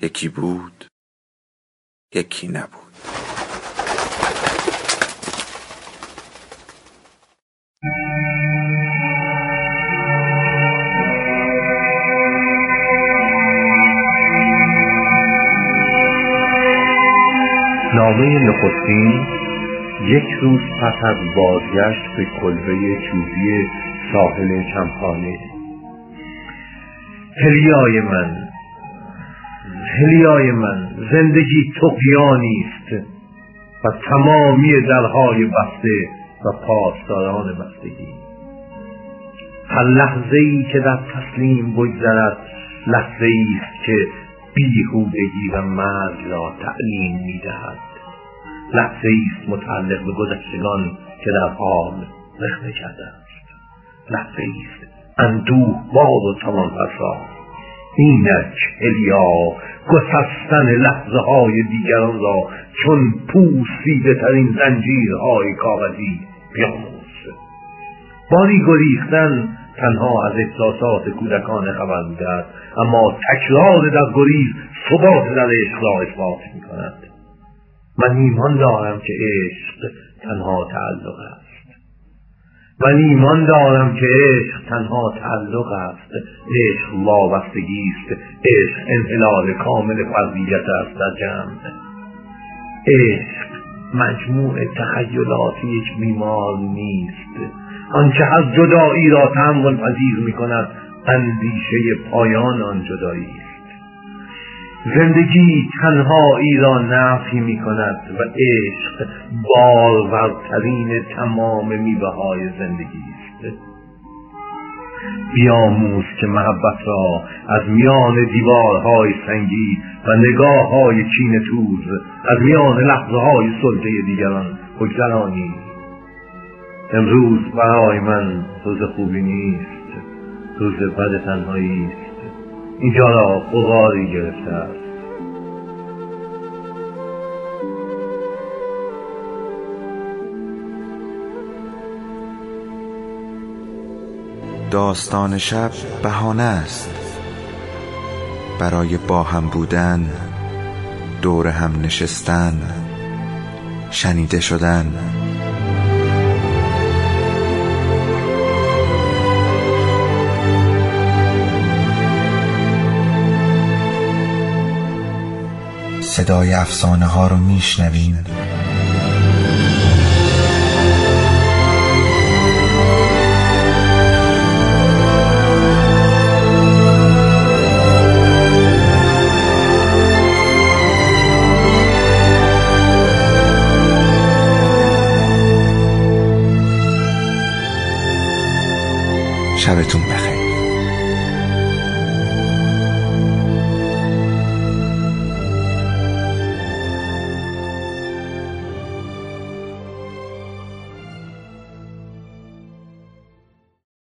یکی بود یکی نبود. نامه نخستین یک روز پس از بازگشت به کلبه چوبی ساحل چمخانه. هلیای من هلیای من زندگی تقیانی است و تمامی درهای بسته و پاسداران بستگی. هر لحظه ای که در تسلیم بگذرد لحظه ای است که بیهودگی و مرگ را تعلیم می‌دهد. لحظه است متعلق به گذشتگان که در حال رخنه کرده است. لحظه است اندوه باد و تمام اینک الیا گسستن لحظه های دیگران را چون پوسیده ترین زنجیرهای کاغذی بیاموز. باری گریختن تنها از احساسات کودکان خبر می‌دهد اما تکرار در گریز ثبات در عشق را اثبات می‌کند. من ایمان دارم که عشق تنها تعلق است. من ایمان دارم که عشق تنها تعلق است. عشق وابستگی است. عشق انحلال کامل فضیت است در جمع. عشق مجموع تخیلات یک بیمار نیست. آنچه از جدایی را تحمل پذیر می کند اندیشه پایان آن جدایی زندگی تنهایی را نفی می کند و عشق بالورترین تمام میوه های زندگی است. بیاموز که محبت را از میان دیوارهای سنگی و نگاه های چین توز از میان لحظه های سلطه دیگران بگذرانی. امروز برای من روز خوبی نیست. روز بد تنهایی است اینجا را بغاری گرفته است. داستان شب بهانه است. برای با هم بودن دور هم نشستن شنیده شدن. صدای افسانه ها رو میشنویم. شبتون بخیر.